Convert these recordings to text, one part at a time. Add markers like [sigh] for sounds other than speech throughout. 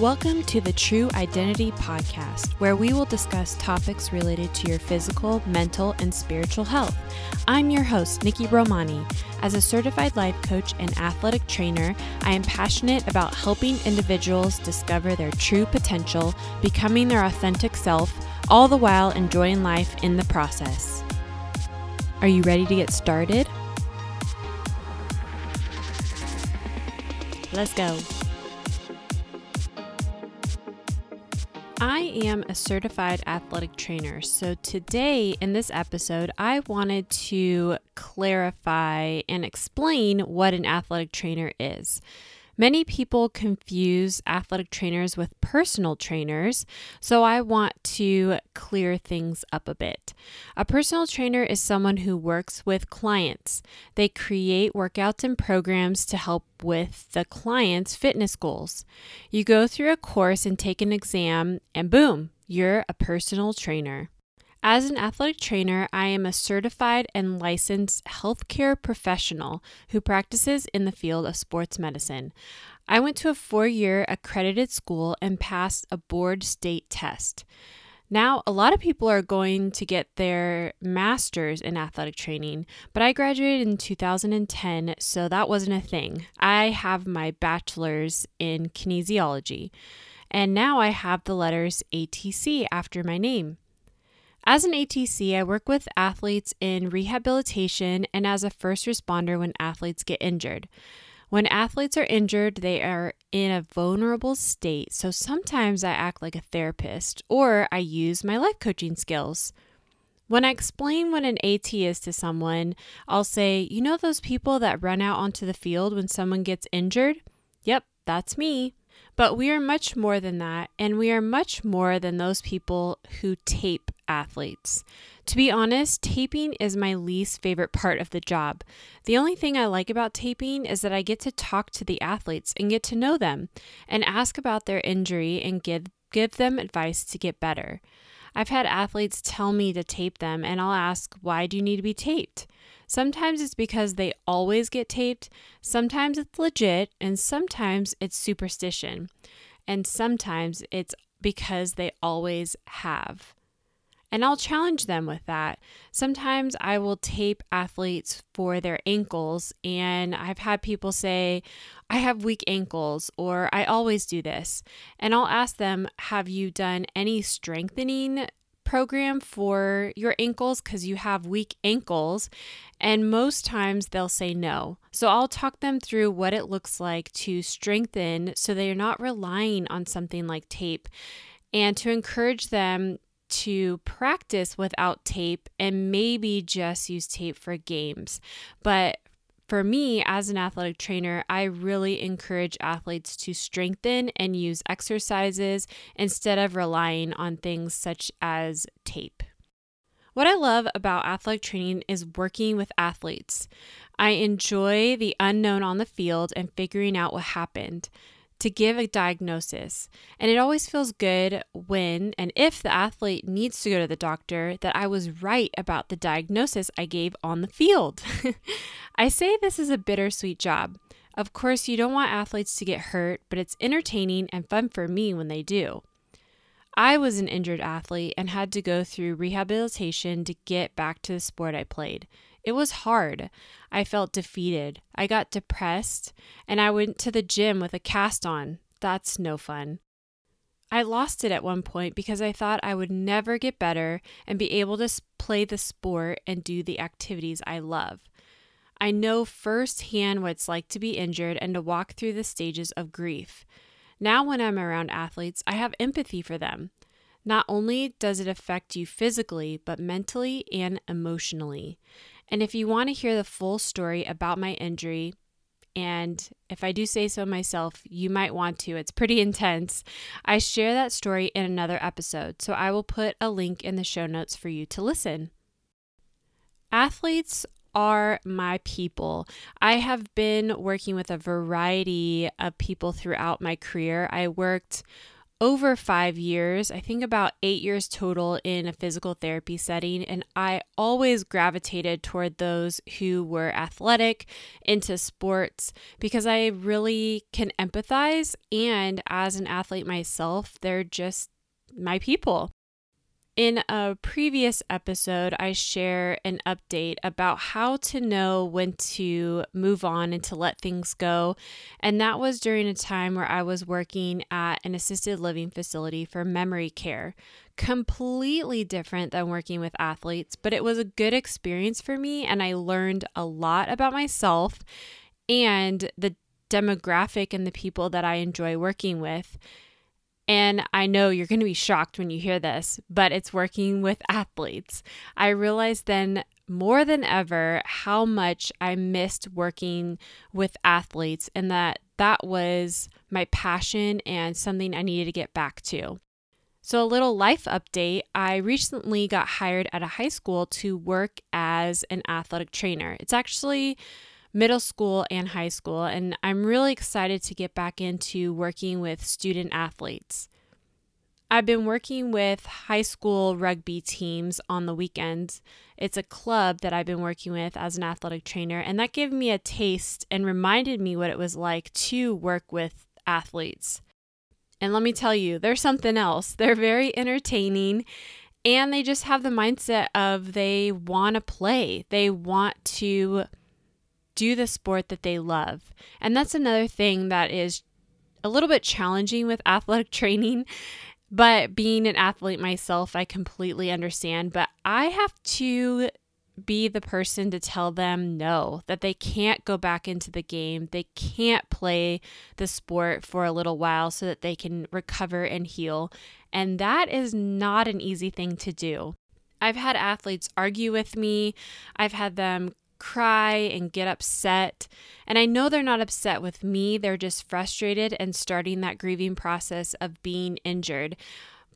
Welcome to the True Identity Podcast, where we will discuss topics related to your physical, mental, and spiritual health. I'm your host, Nikki Romani. As a certified life coach and athletic trainer, I am passionate about helping individuals discover their true potential, becoming their authentic self, all the while enjoying life in the process. Are you ready to get started? Let's go. I am a certified athletic trainer. So, today in this episode, I wanted to clarify and explain what an athletic trainer is. Many people confuse athletic trainers with personal trainers, so I want to clear things up a bit. A personal trainer is someone who works with clients. They create workouts and programs to help with the client's fitness goals. You go through a course and take an exam, and boom, you're a personal trainer. As an athletic trainer, I am a certified and licensed healthcare professional who practices in the field of sports medicine. I went to a four year accredited school and passed a board state test. Now, a lot of people are going to get their master's in athletic training, but I graduated in 2010, so that wasn't a thing. I have my bachelor's in kinesiology, and now I have the letters ATC after my name. As an ATC, I work with athletes in rehabilitation and as a first responder when athletes get injured. When athletes are injured, they are in a vulnerable state, so sometimes I act like a therapist or I use my life coaching skills. When I explain what an AT is to someone, I'll say, You know those people that run out onto the field when someone gets injured? Yep, that's me. But we are much more than that, and we are much more than those people who tape athletes. To be honest, taping is my least favorite part of the job. The only thing I like about taping is that I get to talk to the athletes and get to know them and ask about their injury and give, give them advice to get better. I've had athletes tell me to tape them, and I'll ask, Why do you need to be taped? Sometimes it's because they always get taped, sometimes it's legit, and sometimes it's superstition, and sometimes it's because they always have. And I'll challenge them with that. Sometimes I will tape athletes for their ankles, and I've had people say, I have weak ankles, or I always do this. And I'll ask them, Have you done any strengthening program for your ankles because you have weak ankles. And most times they'll say no. So I'll talk them through what it looks like to strengthen so they're not relying on something like tape and to encourage them to practice without tape and maybe just use tape for games. But for me, as an athletic trainer, I really encourage athletes to strengthen and use exercises instead of relying on things such as tape. What I love about athletic training is working with athletes. I enjoy the unknown on the field and figuring out what happened to give a diagnosis. And it always feels good when and if the athlete needs to go to the doctor that I was right about the diagnosis I gave on the field. [laughs] I say this is a bittersweet job. Of course, you don't want athletes to get hurt, but it's entertaining and fun for me when they do. I was an injured athlete and had to go through rehabilitation to get back to the sport I played. It was hard. I felt defeated. I got depressed, and I went to the gym with a cast on. That's no fun. I lost it at one point because I thought I would never get better and be able to play the sport and do the activities I love. I know firsthand what it's like to be injured and to walk through the stages of grief. Now, when I'm around athletes, I have empathy for them. Not only does it affect you physically, but mentally and emotionally. And if you want to hear the full story about my injury, and if I do say so myself, you might want to. It's pretty [laughs] intense. I share that story in another episode, so I will put a link in the show notes for you to listen. Athletes are my people. I have been working with a variety of people throughout my career. I worked over five years, I think about eight years total in a physical therapy setting. And I always gravitated toward those who were athletic, into sports, because I really can empathize. And as an athlete myself, they're just my people. In a previous episode, I share an update about how to know when to move on and to let things go. And that was during a time where I was working at an assisted living facility for memory care. Completely different than working with athletes, but it was a good experience for me. And I learned a lot about myself and the demographic and the people that I enjoy working with. And I know you're going to be shocked when you hear this, but it's working with athletes. I realized then more than ever how much I missed working with athletes and that that was my passion and something I needed to get back to. So, a little life update I recently got hired at a high school to work as an athletic trainer. It's actually middle school and high school, and I'm really excited to get back into working with student athletes. I've been working with high school rugby teams on the weekends. It's a club that I've been working with as an athletic trainer, and that gave me a taste and reminded me what it was like to work with athletes. And let me tell you, there's something else. [laughs] They're very entertaining and they just have the mindset of they want to play. They want to do the sport that they love. And that's another thing that is a little bit challenging with [laughs] athletic training. But being an athlete myself, I completely understand. But I have to be the person to tell them no, that they can't go back into the game. They can't play the sport for a little while so that they can recover and heal. And that is not an easy thing to do. I've had athletes argue with me. I've had them cry and get upset. And I know they're not upset with me, they're just frustrated and starting that grieving process of being injured.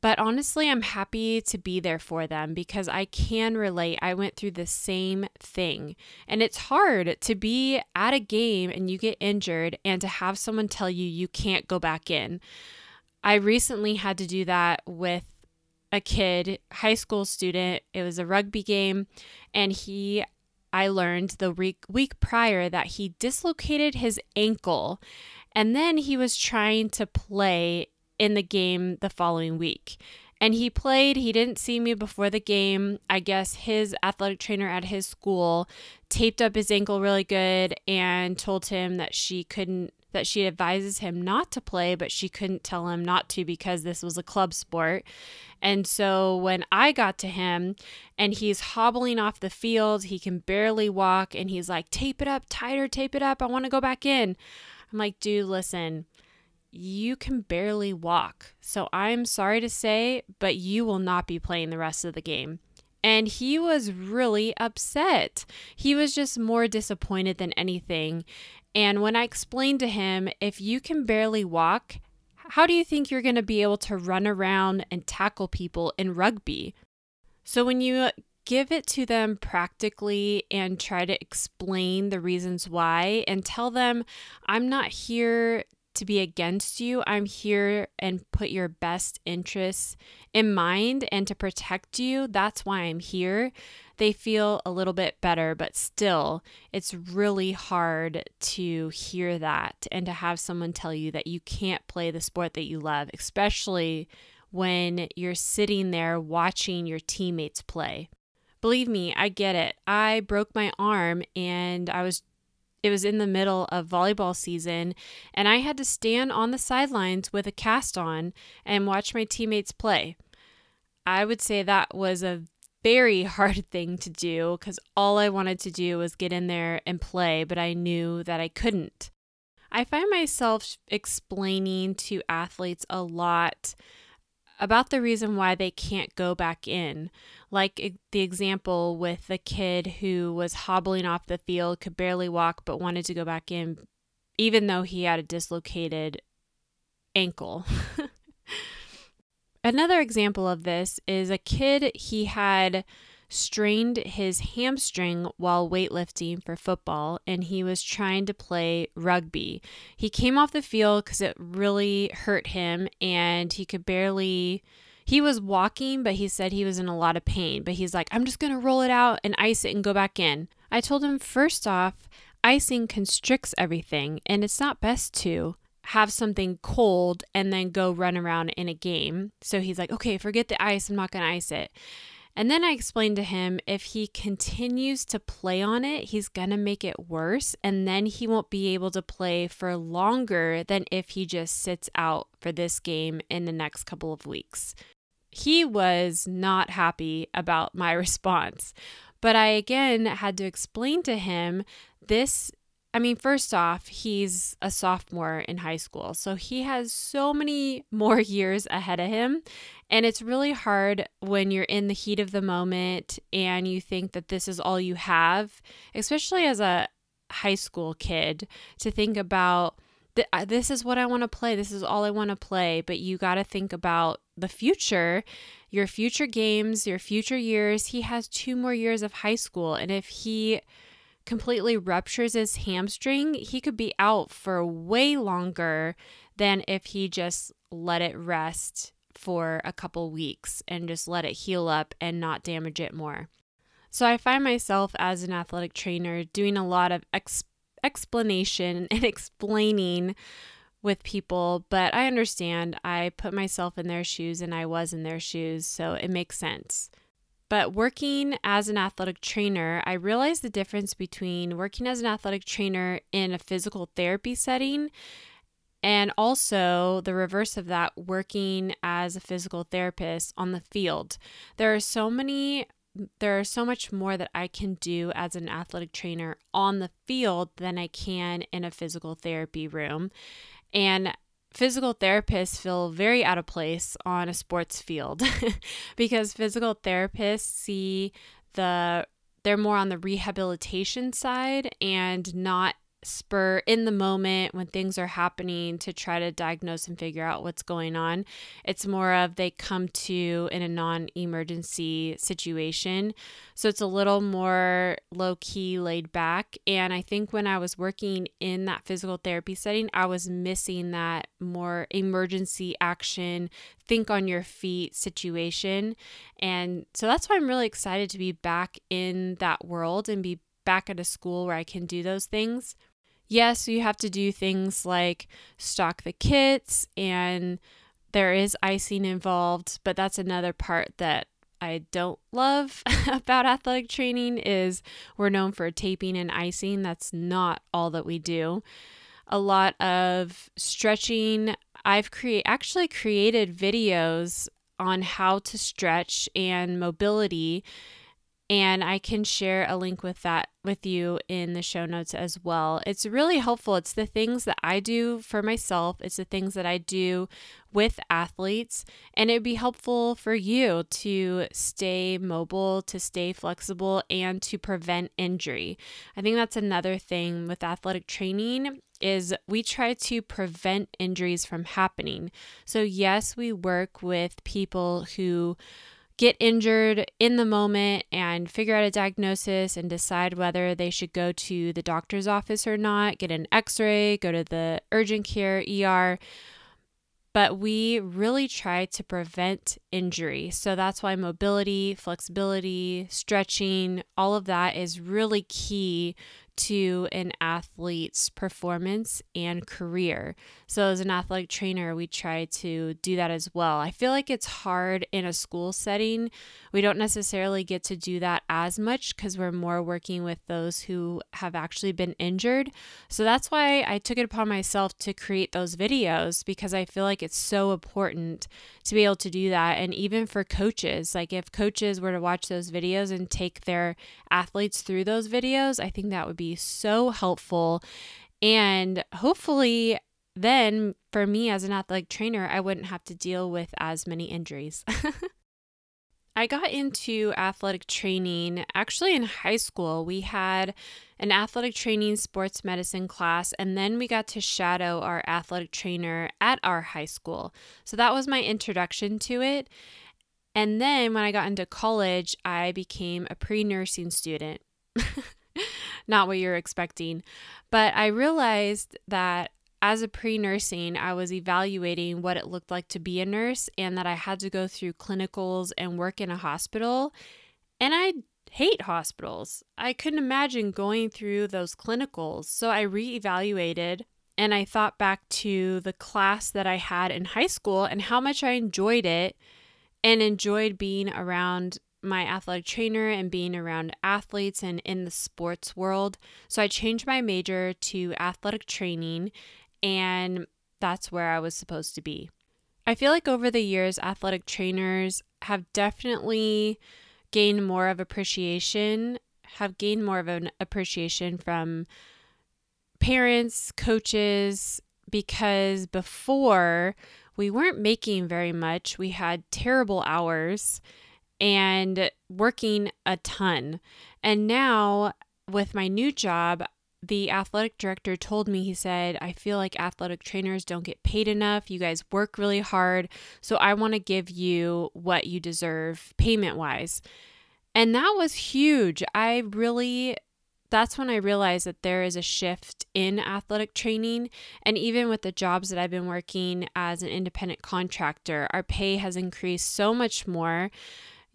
But honestly, I'm happy to be there for them because I can relate. I went through the same thing. And it's hard to be at a game and you get injured and to have someone tell you you can't go back in. I recently had to do that with a kid, high school student. It was a rugby game, and he I learned the week, week prior that he dislocated his ankle and then he was trying to play in the game the following week. And he played, he didn't see me before the game. I guess his athletic trainer at his school taped up his ankle really good and told him that she couldn't that she advises him not to play, but she couldn't tell him not to because this was a club sport. And so when I got to him and he's hobbling off the field, he can barely walk, and he's like, tape it up tighter, tape it up. I want to go back in. I'm like, dude, listen, you can barely walk. So I'm sorry to say, but you will not be playing the rest of the game. And he was really upset. He was just more disappointed than anything. And when I explained to him, if you can barely walk, how do you think you're going to be able to run around and tackle people in rugby? So when you give it to them practically and try to explain the reasons why and tell them, I'm not here to be against you. I'm here and put your best interests in mind and to protect you. That's why I'm here. They feel a little bit better, but still, it's really hard to hear that and to have someone tell you that you can't play the sport that you love, especially when you're sitting there watching your teammates play. Believe me, I get it. I broke my arm and I was it was in the middle of volleyball season, and I had to stand on the sidelines with a cast on and watch my teammates play. I would say that was a very [laughs] hard thing to do because all I wanted to do was get in there and play, but I knew that I couldn't. I find myself explaining to athletes a lot about the reason why they can't go back in. Like the example with the kid who was hobbling off the field, could barely walk, but wanted to go back in, even though he had a dislocated ankle. [laughs] Another example of this is a kid, he had strained his hamstring while weightlifting for football and he was trying to play rugby. He came off the field because it really hurt him and he could barely. He was walking, but he said he was in a lot of pain. But he's like, I'm just going to roll it out and ice it and go back in. I told him, first off, icing constricts everything and it's not best to have something cold and then go run around in a game. So he's like, okay, forget the ice. I'm not going to ice it. And then I explained to him if he continues to play on it, he's going to make it worse. And then he won't be able to play for longer than if he just sits out for this game in the next couple of weeks. He was not happy about my [laughs] response. But I again had to explain to him this I mean, first off, he's a sophomore in high school. So he has so many [laughs] more years ahead of him. And it's really hard when you're in the heat of the moment and you think that this is all you have, especially as a high school kid, to think about uh, this is what I want to play. This is all I want to play. But you got to think about the future, your future games, your future years. He has two more years of high school. And if he completely ruptures his hamstring, he could be out for way longer than if he just let it rest for a couple weeks and just let it heal up and not damage it more. So I find myself as an athletic trainer doing a lot of ex- explanation [laughs] and explaining with people, but I understand. I put myself in their shoes and I was in their shoes, so it makes sense. But working as an athletic trainer, I realized the difference between working as an athletic trainer in a physical therapy setting and also the reverse of that, working as a physical therapist on the field. There are so many there are so much more that I can do as an athletic trainer on the field than I can in a physical therapy room. And physical therapists feel very out of place on a sports field [laughs] because physical therapists see the they're more on the rehabilitation side and not spur in the moment when things are happening to try to diagnose and figure out what's going on. It's more of they come to in a non emergency situation. So it's a little more low key, laid back. And I think when I was working in that physical therapy setting, I was missing that more emergency action, think on your feet situation. And so that's why I'm really excited to be back in that world and be back at a school where I can do those things yes, you have to do things like stock the kits and there is icing involved, but that's another part that I don't love [laughs] about athletic training is we're known for taping and icing. That's not all that we do. A lot of stretching. I've create actually created videos on how to stretch and mobility and I can share a link with that with you in the show notes as well. It's really helpful. It's the things that I do for myself, it's the things that I do with athletes, and it'd be helpful for you to stay mobile, to stay flexible, and to prevent injury. I think that's another thing with athletic training is we try to prevent injuries from happening. So yes, we work with people who get injured in the moment and figure out a diagnosis and decide whether they should go to the doctor's office or not, get an x ray, go to the urgent care, ER. But we really try to prevent injury. So that's why mobility, flexibility, stretching, all of that is really key to an athlete's performance and career. So, as an athletic trainer, we try to do that as well. I feel like it's hard in a school setting. We don't necessarily get to do that as much because we're more working with those who have actually been injured. So, that's why I took it upon myself to create those videos because I feel like it's so important to be able to do that. And even for coaches, like if coaches were to watch those videos and take their athletes through those videos, I think that would so helpful. And hopefully, then for me as an athletic trainer, I wouldn't have to deal with as many injuries. [laughs] I got into athletic training actually in high school. We had an athletic training sports medicine class, and then we got to shadow our athletic trainer at our high school. So that was my introduction to it. And then when I got into college, I became a pre nursing student. [laughs] Not what you're expecting. But I realized that as a pre nursing, I was evaluating what it looked like to be a nurse and that I had to go through clinicals and work in a hospital. And I hate hospitals. I couldn't imagine going through those clinicals. So I reevaluated and I thought back to the class that I had in high school and how much I enjoyed it and enjoyed being around my athletic trainer and being around athletes and in the sports world. So I changed my major to athletic training, and that's where I was supposed to be. I feel like over the years, athletic trainers have definitely gained more of appreciation, have gained more of an appreciation from parents, coaches, because before we weren't making very much. We had terrible hours and working a ton. And now, with my new job, the athletic director told me, he said, I feel like athletic trainers don't get paid enough. You guys work really hard. So I want to give you what you deserve payment wise. And that was huge. I really that's when I realized that there is a shift in athletic training. And even with the jobs that I've been working as an independent contractor, our pay has increased so much more.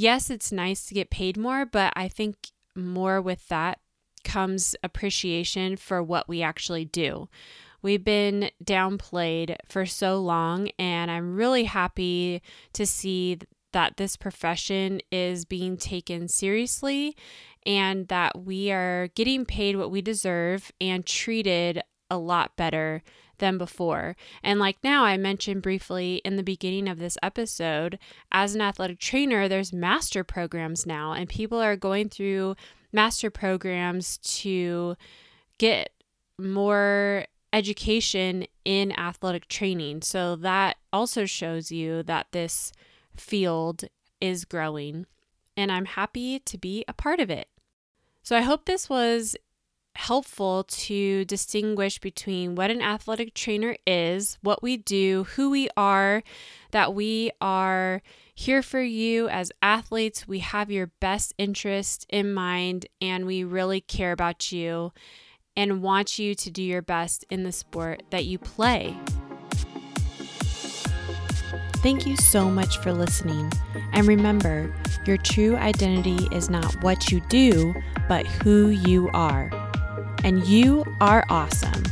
Yes, it's nice to get paid more, but I think more with that comes appreciation for what we actually do. We've been downplayed for so long, and I'm really happy to see that this profession is being taken seriously and that we are getting paid what we deserve and treated a lot better than before. And like now, I mentioned briefly in the beginning of this episode, as an athletic trainer, there's master programs now, and people are going through master programs to get more education in athletic training. So that also shows you that this field is growing, and I'm happy to be a part of it. So I hope this was helpful to distinguish between what an athletic trainer is, what we do, who we are, that we are here for you as athletes. We have your best interest in mind and we really care about you and want you to do your best in the sport that you play. Thank you so much for listening. And remember, your true identity is not what you do, but who you are. And you are awesome.